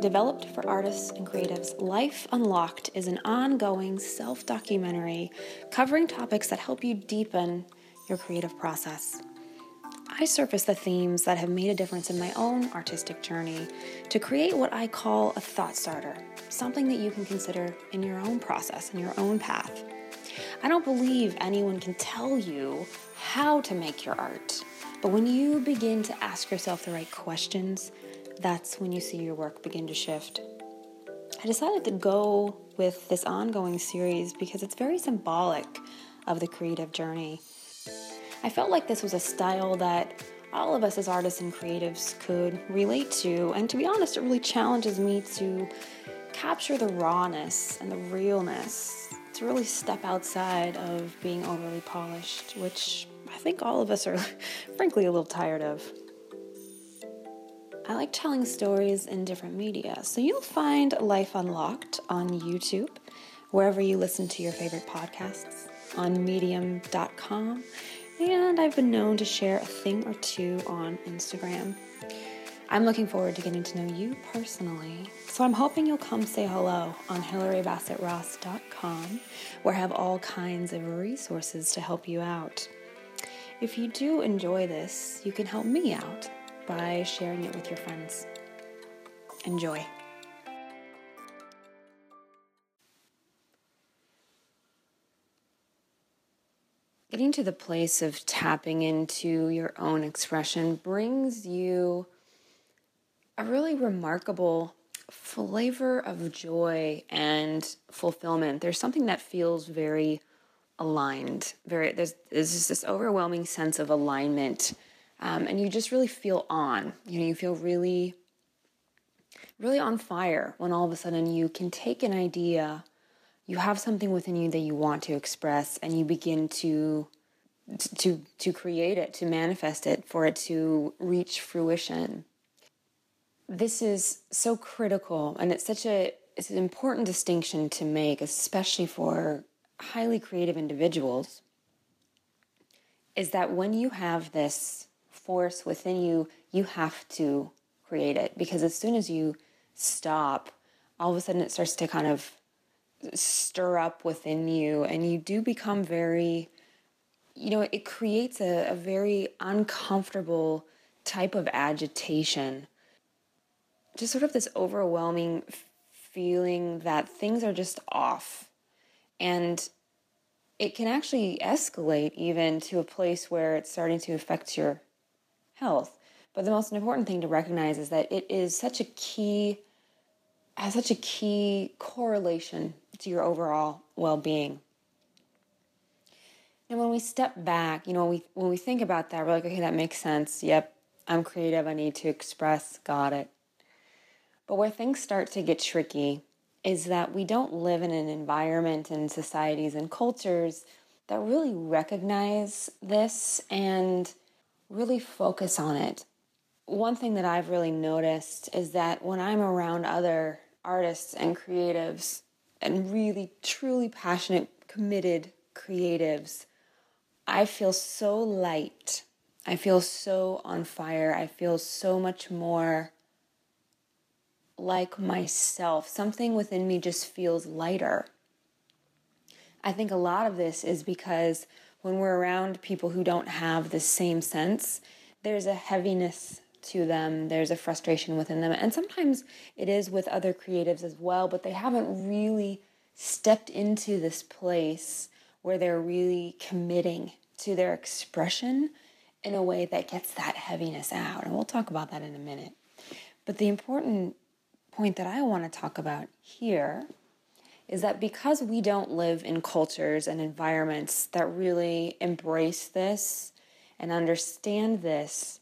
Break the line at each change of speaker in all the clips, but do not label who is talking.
Developed for artists and creatives, Life Unlocked is an ongoing self documentary covering topics that help you deepen your creative process. I surface the themes that have made a difference in my own artistic journey to create what I call a thought starter, something that you can consider in your own process, in your own path. I don't believe anyone can tell you how to make your art, but when you begin to ask yourself the right questions, that's when you see your work begin to shift. I decided to go with this ongoing series because it's very symbolic of the creative journey. I felt like this was a style that all of us as artists and creatives could relate to, and to be honest, it really challenges me to capture the rawness and the realness, to really step outside of being overly polished, which I think all of us are frankly a little tired of. I like telling stories in different media, so you'll find Life Unlocked on YouTube, wherever you listen to your favorite podcasts, on medium.com, and I've been known to share a thing or two on Instagram. I'm looking forward to getting to know you personally, so I'm hoping you'll come say hello on HillaryBassettRoss.com, where I have all kinds of resources to help you out. If you do enjoy this, you can help me out by sharing it with your friends. Enjoy. Getting to the place of tapping into your own expression brings you a really remarkable flavor of joy and fulfillment. There's something that feels very aligned. Very there's there's just this overwhelming sense of alignment um, and you just really feel on. You know, you feel really, really on fire when all of a sudden you can take an idea, you have something within you that you want to express, and you begin to to to create it, to manifest it, for it to reach fruition. This is so critical, and it's such a it's an important distinction to make, especially for highly creative individuals. Is that when you have this force within you, you have to create it because as soon as you stop, all of a sudden it starts to kind of stir up within you and you do become very you know it creates a, a very uncomfortable type of agitation just sort of this overwhelming feeling that things are just off and it can actually escalate even to a place where it's starting to affect your health. But the most important thing to recognize is that it is such a key, has such a key correlation to your overall well-being. And when we step back, you know, when we when we think about that, we're like, okay, that makes sense. Yep, I'm creative. I need to express. Got it. But where things start to get tricky is that we don't live in an environment and societies and cultures that really recognize this and really focus on it. One thing that I've really noticed is that when I'm around other artists and creatives and really truly passionate, committed creatives, I feel so light. I feel so on fire. I feel so much more like myself. Something within me just feels lighter. I think a lot of this is because when we're around people who don't have the same sense, there's a heaviness to them, there's a frustration within them. And sometimes it is with other creatives as well, but they haven't really stepped into this place where they're really committing to their expression in a way that gets that heaviness out. And we'll talk about that in a minute. But the important point that I want to talk about here is that because we don't live in cultures and environments that really embrace this and understand this,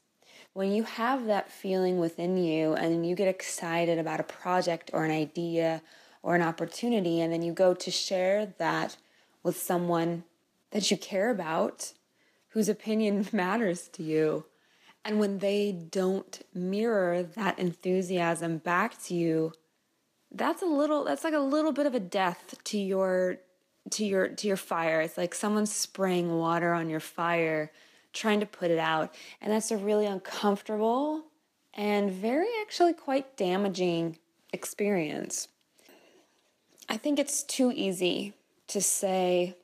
when you have that feeling within you and you get excited about a project or an idea or an opportunity, and then you go to share that with someone that you care about, whose opinion matters to you, and when they don't mirror that enthusiasm back to you, that's a little that's like a little bit of a death to your to your to your fire it's like someone spraying water on your fire trying to put it out. And that's a really uncomfortable and very actually quite damaging experience. I think it's too easy to say,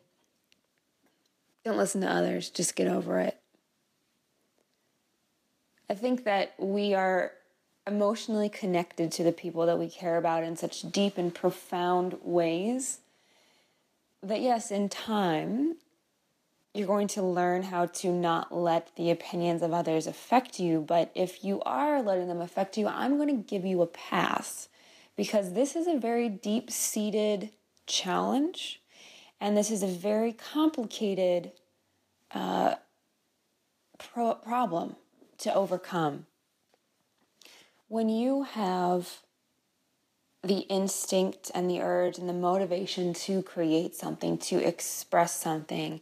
don't listen to others, just get over it. I think that we are emotionally connected to the people that we care about in such deep and profound ways that, yes, in time, you're going to learn how to not let the opinions of others affect you. But if you are letting them affect you, I'm going to give you a pass because this is a very deep seated challenge and this is a very complicated uh, pro- problem to overcome when you have the instinct and the urge and the motivation to create something, to express something,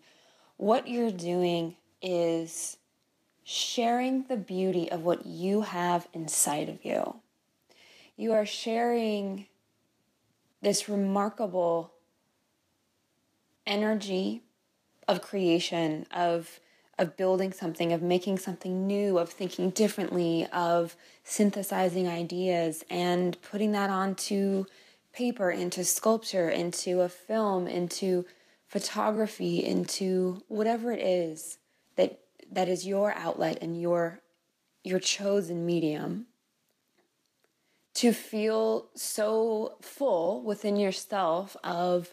what you're doing is sharing the beauty of what you have inside of you. You are sharing this remarkable energy of creation, of of building something, of making something new, of thinking differently, of synthesizing ideas and putting that onto paper, into sculpture, into a film, into photography, into whatever it is that that is your outlet and your your chosen medium to feel so full within yourself of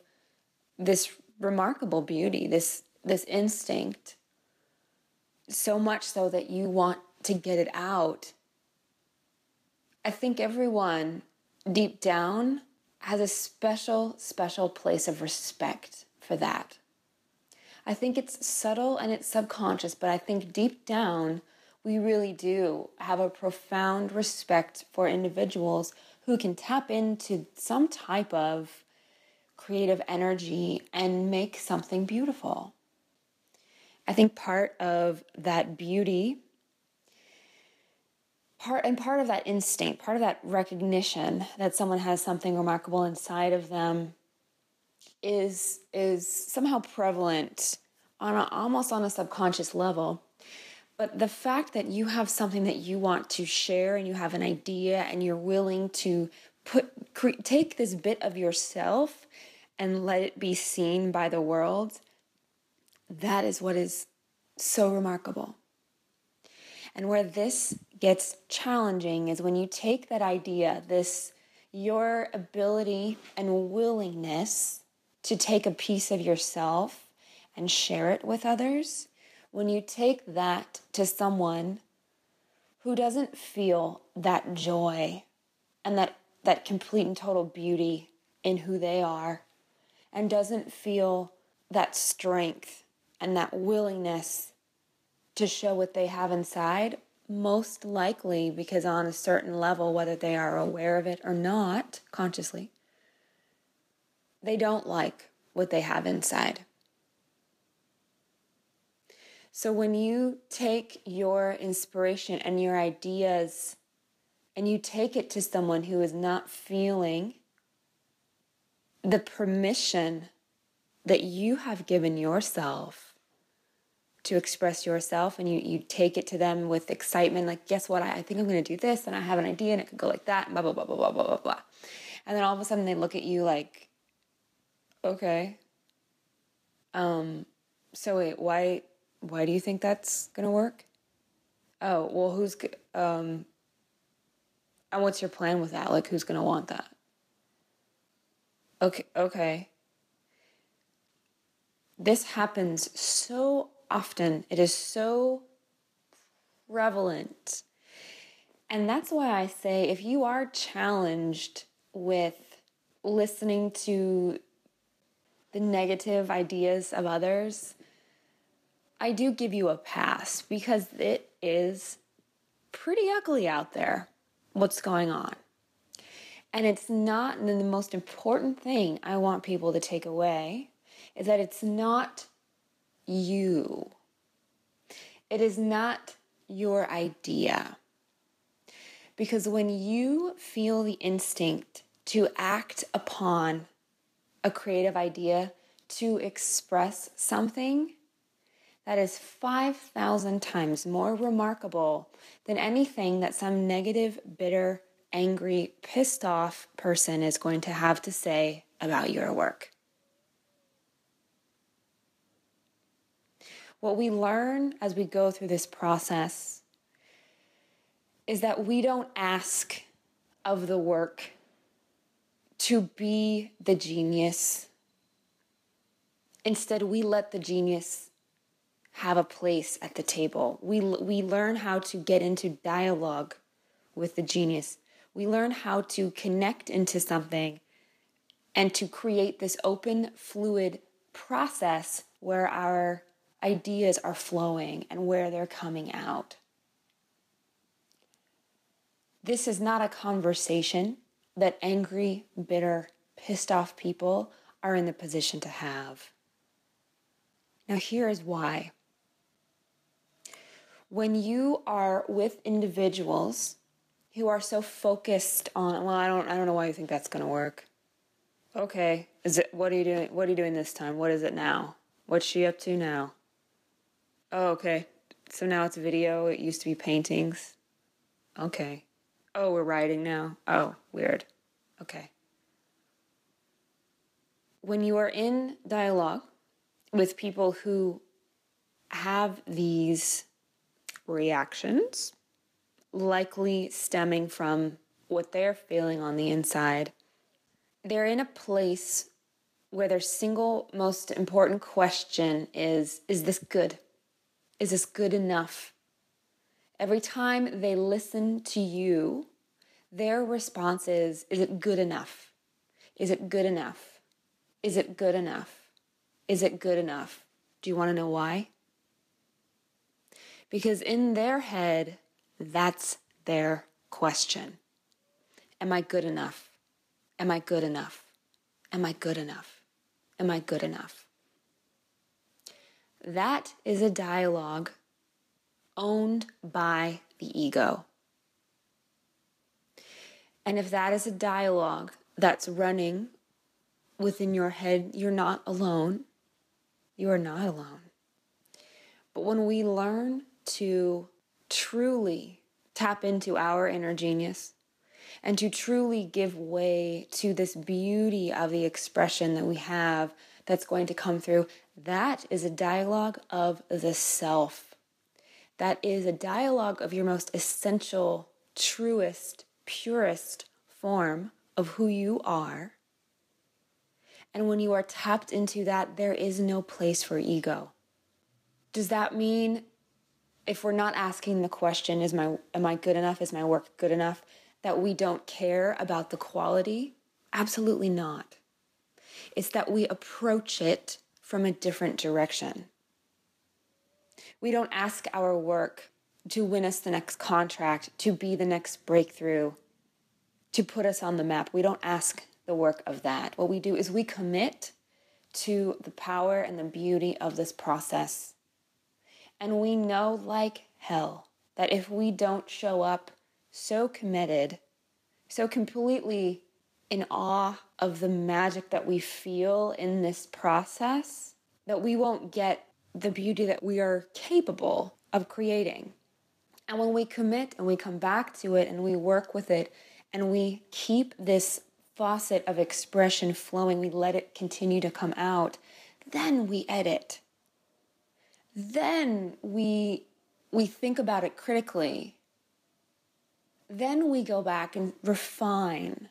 this remarkable beauty, this this instinct so much so that you want to get it out. I think everyone deep down has a special, special place of respect for that. I think it's subtle and it's subconscious, but I think deep down, we really do have a profound respect for individuals who can tap into some type of creative energy and make something beautiful. I think part of that beauty, part and part of that instinct, part of that recognition that someone has something remarkable inside of them is is somehow prevalent on a, almost on a subconscious level. But the fact that you have something that you want to share and you have an idea and you're willing to put cre- take this bit of yourself and let it be seen by the world that is what is so remarkable. And where this gets challenging is when you take that idea, this your ability and willingness to take a piece of yourself and share it with others, when you take that to someone who doesn't feel that joy and that, that complete and total beauty in who they are, and doesn't feel that strength and that willingness to show what they have inside, most likely because on a certain level, whether they are aware of it or not consciously, they don't like what they have inside. So when you take your inspiration and your ideas and you take it to someone who is not feeling the permission that you have given yourself to express yourself and you, you take it to them with excitement like guess what? I, I think i'm going to do this and i have an idea and it could go like that blah blah blah blah blah blah blah blah. And then all of a sudden they look at you like okay. Um so wait why why do you think that's going to work? Oh well who's um and what's your plan with that? Like who's going to want that? Okay okay. This happens so often. It is so prevalent. And that's why I say if you are challenged with listening to the negative ideas of others, I do give you a pass because it is pretty ugly out there what's going on. And it's not the most important thing I want people to take away is that it's not you. It is not your idea. Because when you feel the instinct to act upon a creative idea, to express something, that is 5,000 times more remarkable than anything that some negative, bitter, angry, pissed off person is going to have to say about your work. What we learn as we go through this process is that we don't ask of the work to be the genius. Instead, we let the genius have a place at the table. We, we learn how to get into dialogue with the genius. We learn how to connect into something and to create this open, fluid process where our ideas are flowing and where they're coming out. This is not a conversation that angry, bitter, pissed off people are in the position to have. Now, here is why. When you are with individuals who are so focused on, well, I don't, I don't know why you think that's going to work. Okay, is it? What are you doing? What are you doing this time? What is it now? What's she up to now? Oh, okay. So now it's video. It used to be paintings. Okay. Oh, we're writing now. Oh, weird. Okay. When you are in dialogue with people who have these reactions, likely stemming from what they're feeling on the inside, they're in a place where their single most important question is Is this good? Is this good enough? Every time they listen to you, their response is Is it good enough? Is it good enough? Is it good enough? Is it good enough? Do you want to know why? Because in their head, that's their question Am I good enough? Am I good enough? Am I good enough? Am I good enough? That is a dialogue owned by the ego. And if that is a dialogue that's running within your head, you're not alone. You are not alone. But when we learn to truly tap into our inner genius and to truly give way to this beauty of the expression that we have that's going to come through. That is a dialogue of the self. That is a dialogue of your most essential, truest, purest form of who you are. And when you are tapped into that, there is no place for ego. Does that mean if we're not asking the question, is my am I good enough? Is my work good enough? That we don't care about the quality? Absolutely not. It's that we approach it from a different direction. We don't ask our work to win us the next contract, to be the next breakthrough, to put us on the map. We don't ask the work of that. What we do is we commit to the power and the beauty of this process. And we know, like hell, that if we don't show up so committed, so completely in awe of the magic that we feel in this process that we won't get the beauty that we are capable of creating. And when we commit and we come back to it and we work with it and we keep this faucet of expression flowing, we let it continue to come out, then we edit. Then we we think about it critically. Then we go back and refine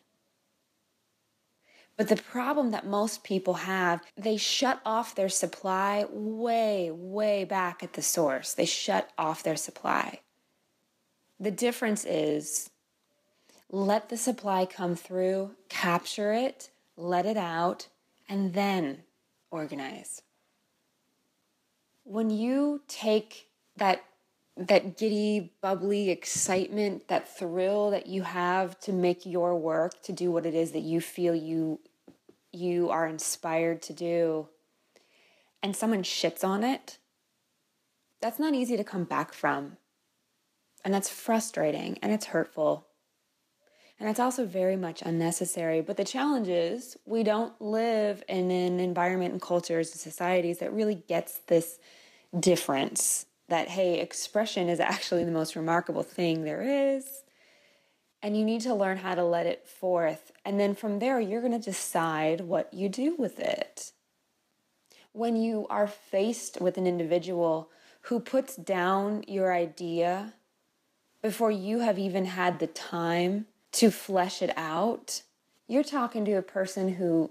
but the problem that most people have, they shut off their supply way, way back at the source. They shut off their supply. The difference is let the supply come through, capture it, let it out, and then organize. When you take that that giddy, bubbly excitement, that thrill that you have to make your work, to do what it is that you feel you you are inspired to do, and someone shits on it, that's not easy to come back from. And that's frustrating and it's hurtful. And it's also very much unnecessary. But the challenge is we don't live in an environment and cultures and societies that really gets this difference that, hey, expression is actually the most remarkable thing there is. And you need to learn how to let it forth. And then from there, you're going to decide what you do with it. When you are faced with an individual who puts down your idea before you have even had the time to flesh it out, you're talking to a person who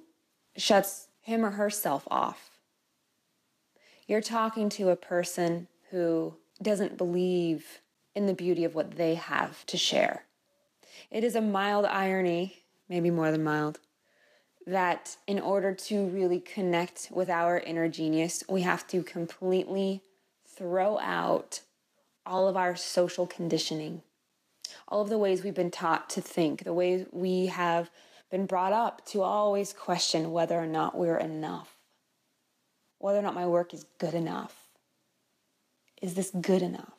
shuts him or herself off. You're talking to a person who doesn't believe in the beauty of what they have to share. It is a mild irony, maybe more than mild, that in order to really connect with our inner genius, we have to completely throw out all of our social conditioning, all of the ways we've been taught to think, the ways we have been brought up to always question whether or not we're enough, whether or not my work is good enough. Is this good enough?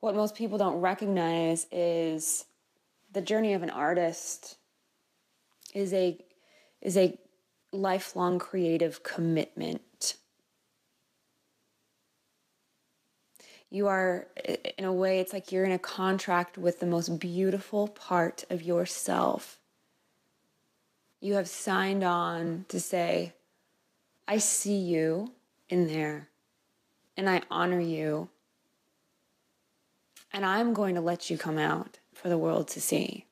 What most people don't recognize is the journey of an artist is a is a lifelong creative commitment. You are, in a way, it's like you're in a contract with the most beautiful part of yourself. You have signed on to say, I see you in there and I honor you. And I'm going to let you come out for the world to see.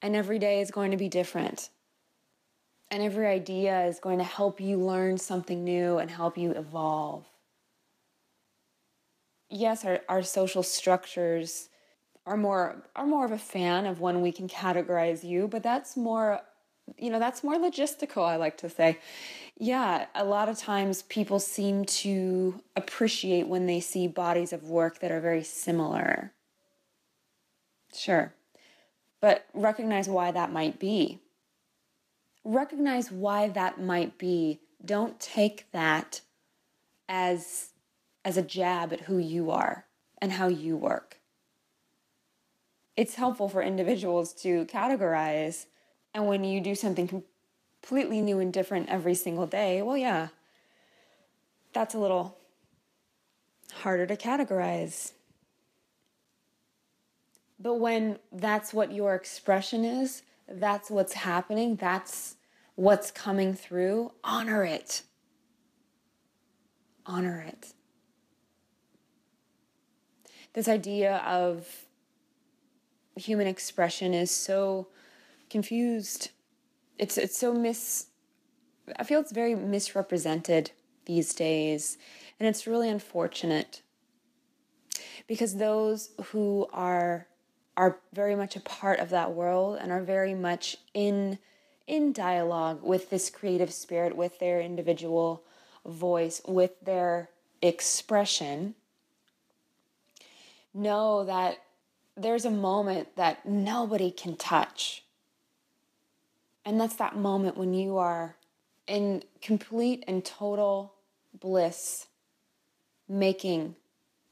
And every day is going to be different. And every idea is going to help you learn something new and help you evolve. Yes, our, our social structures are more are more of a fan of when we can categorize you, but that's more you know, that's more logistical, I like to say. Yeah, a lot of times people seem to appreciate when they see bodies of work that are very similar. Sure. But recognize why that might be. Recognize why that might be. Don't take that as as a jab at who you are and how you work. It's helpful for individuals to categorize and when you do something completely new and different every single day, well, yeah, that's a little harder to categorize. But when that's what your expression is, that's what's happening, that's what's coming through, honor it. Honor it. This idea of human expression is so confused. It's it's so mis I feel it's very misrepresented these days and it's really unfortunate because those who are are very much a part of that world and are very much in in dialogue with this creative spirit with their individual voice with their expression know that there's a moment that nobody can touch and that's that moment when you are in complete and total bliss making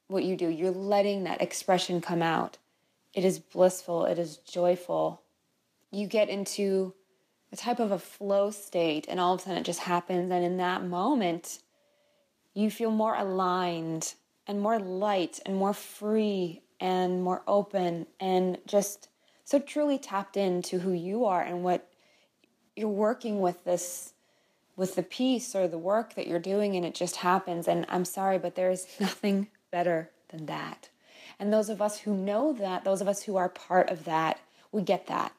what you do. You're letting that expression come out. It is blissful, it is joyful. You get into a type of a flow state, and all of a sudden it just happens. And in that moment, you feel more aligned and more light and more free and more open and just so truly tapped into who you are and what you're working with this with the piece or the work that you're doing and it just happens and I'm sorry but there is nothing better than that. And those of us who know that, those of us who are part of that, we get that.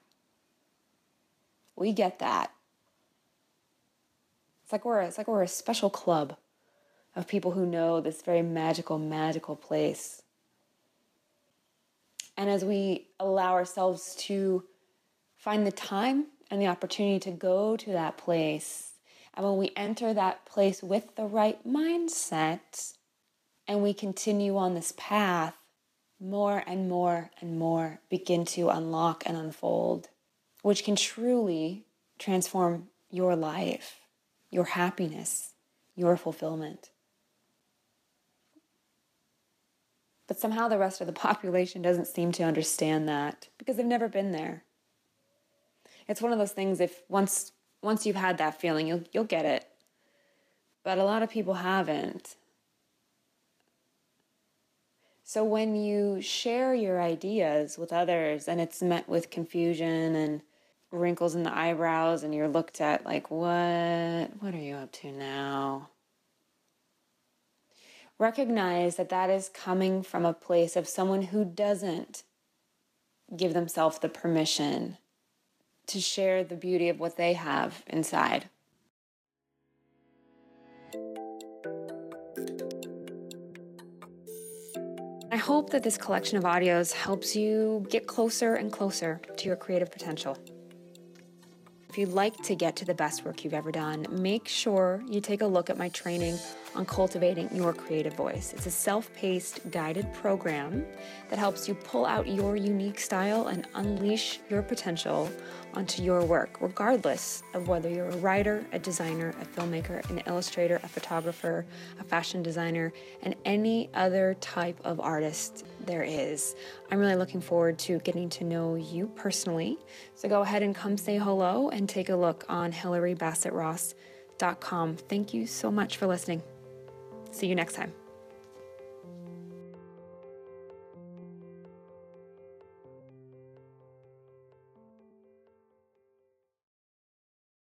We get that. It's like we're it's like we're a special club of people who know this very magical magical place. And as we allow ourselves to find the time and the opportunity to go to that place. And when we enter that place with the right mindset and we continue on this path, more and more and more begin to unlock and unfold, which can truly transform your life, your happiness, your fulfillment. But somehow the rest of the population doesn't seem to understand that because they've never been there it's one of those things if once once you've had that feeling, you'll you'll get it. But a lot of people haven't. So when you share your ideas with others and it's met with confusion and wrinkles in the eyebrows and you're looked at like what what are you up to now? Recognize that that is coming from a place of someone who doesn't give themselves the permission to share the beauty of what they have inside. I hope that this collection of audios helps you get closer and closer to your creative potential. If you'd like to get to the best work you've ever done, make sure you take a look at my training on cultivating your creative voice. It's a self paced, guided program that helps you pull out your unique style and unleash your potential onto your work, regardless of whether you're a writer, a designer, a filmmaker, an illustrator, a photographer, a fashion designer, and any other type of artist there is. I'm really looking forward to getting to know you personally. So go ahead and come say hello and take a look on HillaryBassettRoss.com. Thank you so much for listening. See you next time.